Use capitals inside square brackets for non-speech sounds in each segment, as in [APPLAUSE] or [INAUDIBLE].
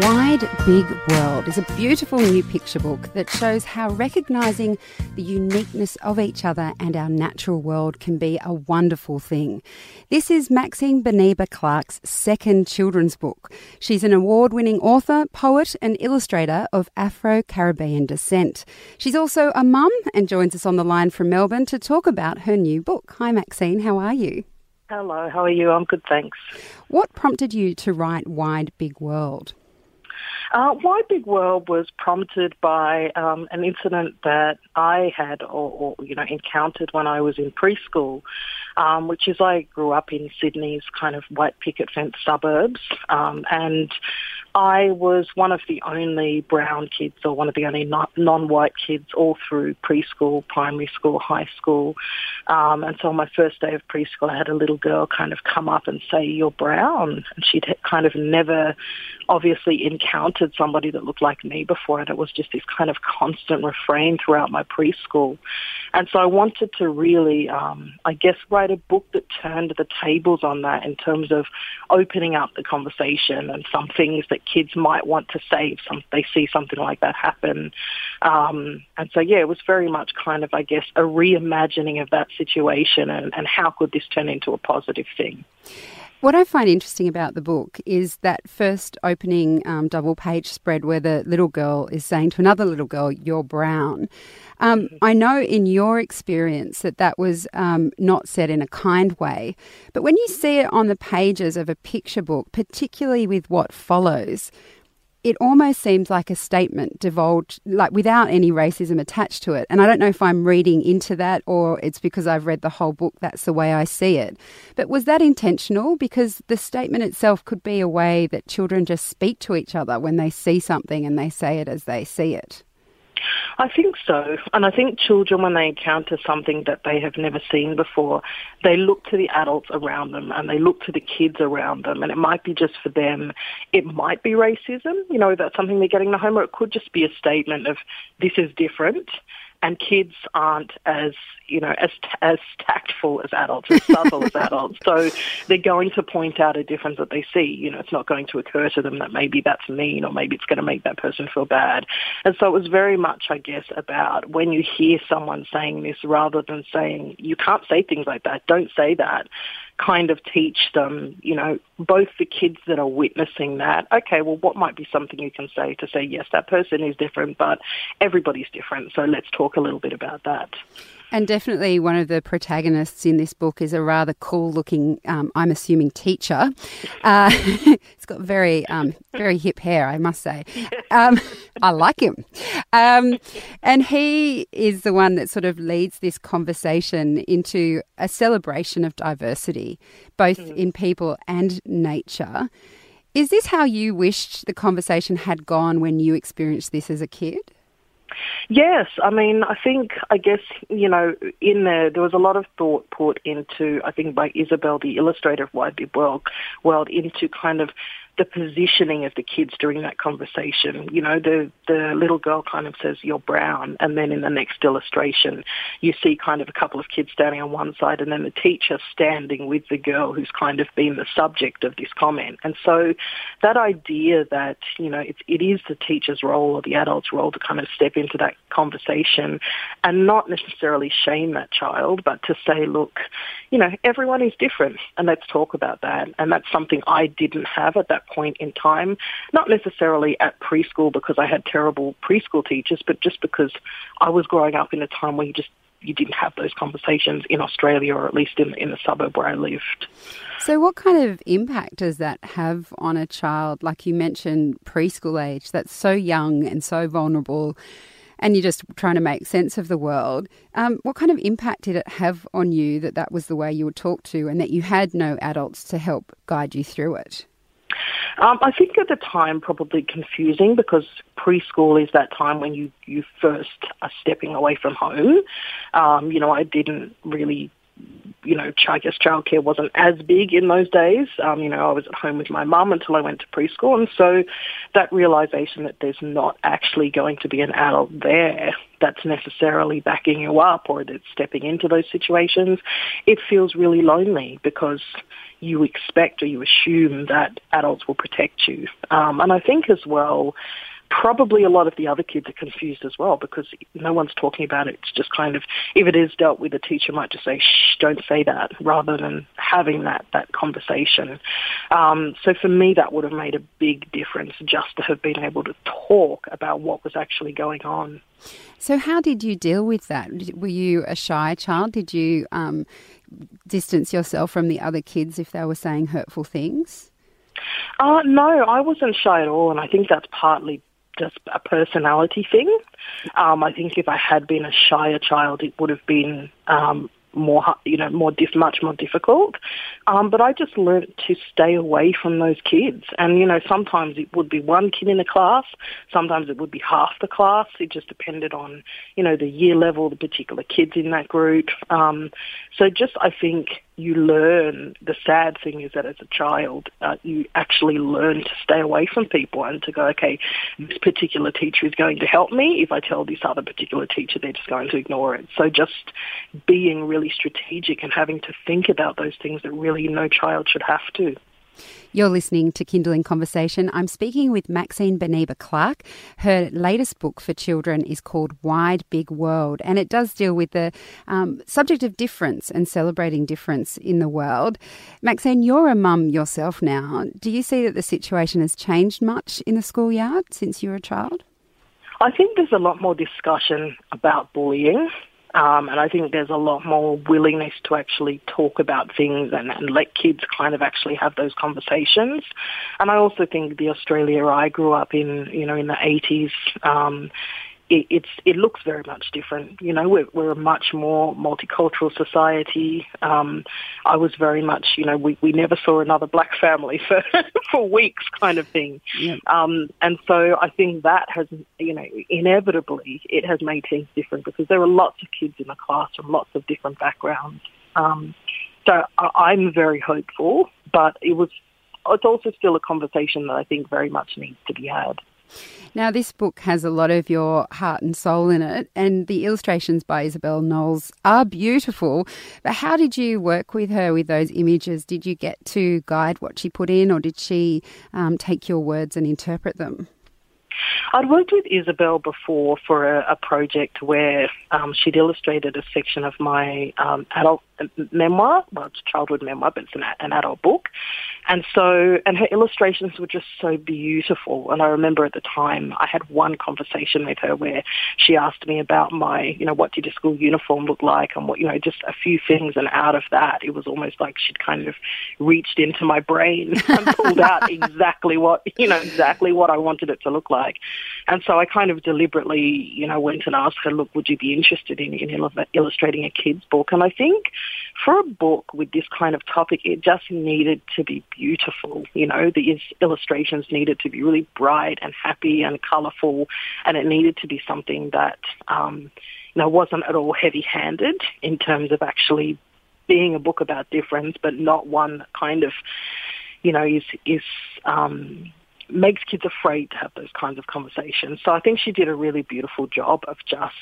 Wide Big World is a beautiful new picture book that shows how recognising the uniqueness of each other and our natural world can be a wonderful thing. This is Maxine Beneba Clarke's second children's book. She's an award winning author, poet, and illustrator of Afro Caribbean descent. She's also a mum and joins us on the line from Melbourne to talk about her new book. Hi, Maxine, how are you? Hello, how are you? I'm good, thanks. What prompted you to write Wide Big World? Uh, Wide Big World was prompted by um, an incident that I had or, or, you know encountered when I was in preschool, um, which is I grew up in Sydney's kind of white picket fence suburbs, um, and I was one of the only brown kids or one of the only non-white kids all through preschool, primary school, high school. Um, and so on my first day of preschool, I had a little girl kind of come up and say, you're brown. And she'd kind of never obviously encountered somebody that looked like me before. And it was just this kind of constant refrain throughout my preschool. And so I wanted to really, um, I guess, write a book that turned the tables on that in terms of opening up the conversation and some things that kids might want to save some, they see something like that happen. Um, and so, yeah, it was very much kind of, I guess, a reimagining of that situation and, and how could this turn into a positive thing. What I find interesting about the book is that first opening um, double page spread where the little girl is saying to another little girl, You're brown. Um. I know in your experience that that was um, not said in a kind way, but when you see it on the pages of a picture book, particularly with what follows, it almost seems like a statement divulged, like without any racism attached to it. And I don't know if I'm reading into that or it's because I've read the whole book, that's the way I see it. But was that intentional? Because the statement itself could be a way that children just speak to each other when they see something and they say it as they see it. I think so. And I think children, when they encounter something that they have never seen before, they look to the adults around them and they look to the kids around them. And it might be just for them, it might be racism, you know, that's something they're getting at home, or it could just be a statement of this is different and kids aren't as you know as as tactful as adults, as subtle as adults. So they're going to point out a difference that they see. You know, it's not going to occur to them that maybe that's mean or maybe it's going to make that person feel bad. And so it was very much, I guess, about when you hear someone saying this, rather than saying you can't say things like that, don't say that kind of teach them, you know, both the kids that are witnessing that, okay, well, what might be something you can say to say, yes, that person is different, but everybody's different, so let's talk a little bit about that. And definitely one of the protagonists in this book is a rather cool looking, um, I'm assuming, teacher. Uh, [LAUGHS] he's got very, um, very hip hair, I must say. Um, I like him. Um, and he is the one that sort of leads this conversation into a celebration of diversity, both mm. in people and nature. Is this how you wished the conversation had gone when you experienced this as a kid? Yes, I mean, I think, I guess, you know, in there, there was a lot of thought put into, I think, by Isabel, the illustrator of Wide Big World, world into kind of the positioning of the kids during that conversation. You know, the the little girl kind of says, "You're brown," and then in the next illustration, you see kind of a couple of kids standing on one side, and then the teacher standing with the girl who's kind of been the subject of this comment. And so, that idea that you know it's it is the teacher's role or the adult's role to kind of step into that conversation and not necessarily shame that child, but to say, look, you know, everyone is different, and let's talk about that. And that's something I didn't have at that point in time, not necessarily at preschool because I had terrible preschool teachers, but just because I was growing up in a time where you just you didn't have those conversations in Australia or at least in in the suburb where I lived. So what kind of impact does that have on a child like you mentioned preschool age that's so young and so vulnerable and you're just trying to make sense of the world. Um, what kind of impact did it have on you that that was the way you were talked to and that you had no adults to help guide you through it? Um, I think at the time probably confusing because preschool is that time when you, you first are stepping away from home. Um, you know, I didn't really you know, I guess childcare wasn't as big in those days. Um, you know, I was at home with my mum until I went to preschool. And so that realization that there's not actually going to be an adult there that's necessarily backing you up or that's stepping into those situations, it feels really lonely because you expect or you assume that adults will protect you. Um, and I think as well, probably a lot of the other kids are confused as well because no one's talking about it. It's just kind of, if it is dealt with, the teacher might just say, shh, don't say that, rather than having that, that conversation. Um, so for me, that would have made a big difference just to have been able to talk about what was actually going on. So how did you deal with that? Were you a shy child? Did you um, distance yourself from the other kids if they were saying hurtful things? Uh, no, I wasn't shy at all, and I think that's partly just a personality thing. Um, I think if I had been a shyer child, it would have been um, more, you know, more diff, much more difficult. Um, but I just learned to stay away from those kids. And, you know, sometimes it would be one kid in a class. Sometimes it would be half the class. It just depended on, you know, the year level, the particular kids in that group. Um, so just, I think, you learn, the sad thing is that as a child, uh, you actually learn to stay away from people and to go, okay, this particular teacher is going to help me. If I tell this other particular teacher, they're just going to ignore it. So just being really strategic and having to think about those things that really no child should have to. You're listening to Kinderling Conversation. I'm speaking with Maxine Beneba Clarke. Her latest book for children is called Wide Big World, and it does deal with the um, subject of difference and celebrating difference in the world. Maxine, you're a mum yourself now. Do you see that the situation has changed much in the schoolyard since you were a child? I think there's a lot more discussion about bullying. Um, and I think there's a lot more willingness to actually talk about things and, and let kids kind of actually have those conversations. And I also think the Australia I grew up in, you know, in the 80s, um, it, it's it looks very much different. You know, we're, we're a much more multicultural society. Um, I was very much, you know, we, we never saw another black family [LAUGHS] for for weeks, kind of thing. Yeah. Um, and so I think that has, you know, inevitably it has made things different because there are lots of kids in the class from lots of different backgrounds. Um, so I'm very hopeful, but it was it's also still a conversation that I think very much needs to be had. Now, this book has a lot of your heart and soul in it, and the illustrations by Isabel Knowles are beautiful. But how did you work with her with those images? Did you get to guide what she put in, or did she um, take your words and interpret them? I'd worked with Isabel before for a, a project where um, she'd illustrated a section of my um, adult memoir. Well, it's a childhood memoir, but it's an, an adult book. And so, and her illustrations were just so beautiful. And I remember at the time I had one conversation with her where she asked me about my, you know, what did your school uniform look like and what, you know, just a few things. And out of that, it was almost like she'd kind of reached into my brain [LAUGHS] and pulled out [LAUGHS] exactly what, you know, exactly what I wanted it to look like. And so I kind of deliberately, you know, went and asked her, look, would you be interested in, in illustrating a kid's book? And I think for a book with this kind of topic, it just needed to be beautiful. You know, the illustrations needed to be really bright and happy and colourful, and it needed to be something that, um, you know, wasn't at all heavy-handed in terms of actually being a book about difference, but not one that kind of, you know, is is um, makes kids afraid to have those kinds of conversations. So I think she did a really beautiful job of just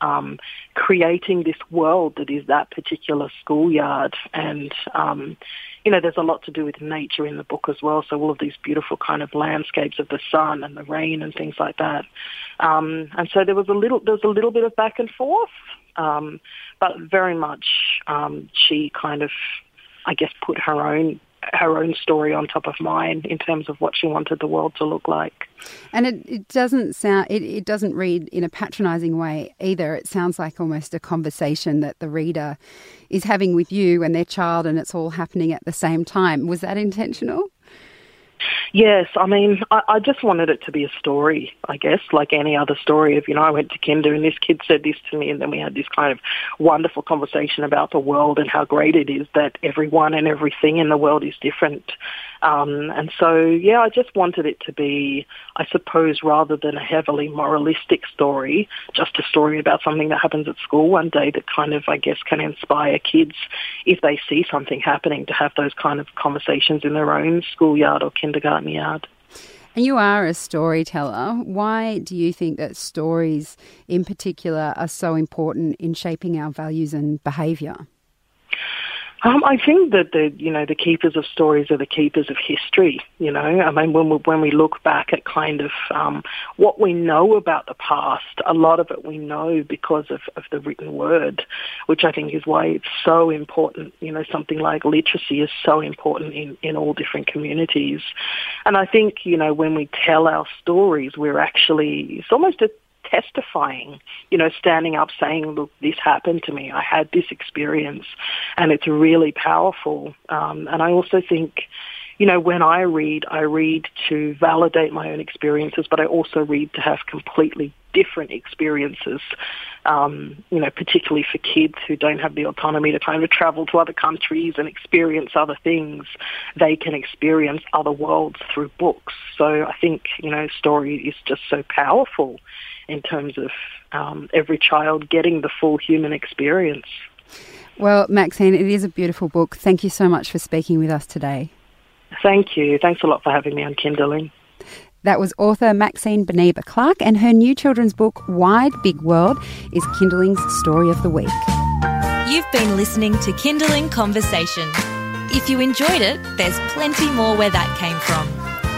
um, creating this world that is that particular schoolyard. And, um, you know, there's a lot to do with nature in the book as well. So all of these beautiful kind of landscapes of the sun and the rain and things like that. Um, and so there was a little, there was a little bit of back and forth, um, but very much um, she kind of, I guess, put her own her own story on top of mine in terms of what she wanted the world to look like. And it, it doesn't sound it, it doesn't read in a patronizing way either. It sounds like almost a conversation that the reader is having with you and their child and it's all happening at the same time. Was that intentional? Yes, I mean, I, I just wanted it to be a story, I guess, like any other story of, you know, I went to kinder and this kid said this to me and then we had this kind of wonderful conversation about the world and how great it is that everyone and everything in the world is different. Um, and so, yeah, I just wanted it to be, I suppose, rather than a heavily moralistic story, just a story about something that happens at school one day that kind of, I guess, can inspire kids if they see something happening to have those kind of conversations in their own schoolyard or kindergarten yard. And you are a storyteller. Why do you think that stories in particular are so important in shaping our values and behaviour? Um, I think that the you know the keepers of stories are the keepers of history. You know, I mean when we when we look back at kind of um, what we know about the past, a lot of it we know because of, of the written word, which I think is why it's so important. You know, something like literacy is so important in in all different communities, and I think you know when we tell our stories, we're actually it's almost a testifying, you know, standing up saying, look, this happened to me. I had this experience and it's really powerful. Um, and I also think, you know, when I read, I read to validate my own experiences, but I also read to have completely different experiences, um, you know, particularly for kids who don't have the autonomy to kind of travel to other countries and experience other things. They can experience other worlds through books. So I think, you know, story is just so powerful in terms of um, every child getting the full human experience. Well, Maxine, it is a beautiful book. Thank you so much for speaking with us today. Thank you. Thanks a lot for having me on Kinderling. That was author Maxine Beneba Clarke, and her new children's book, Wide Big World, is Kinderling's Story of the Week. You've been listening to Kinderling Conversation. If you enjoyed it, there's plenty more where that came from.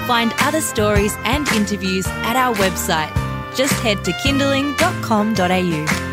Find other stories and interviews at our website just head to kinderling.com.au.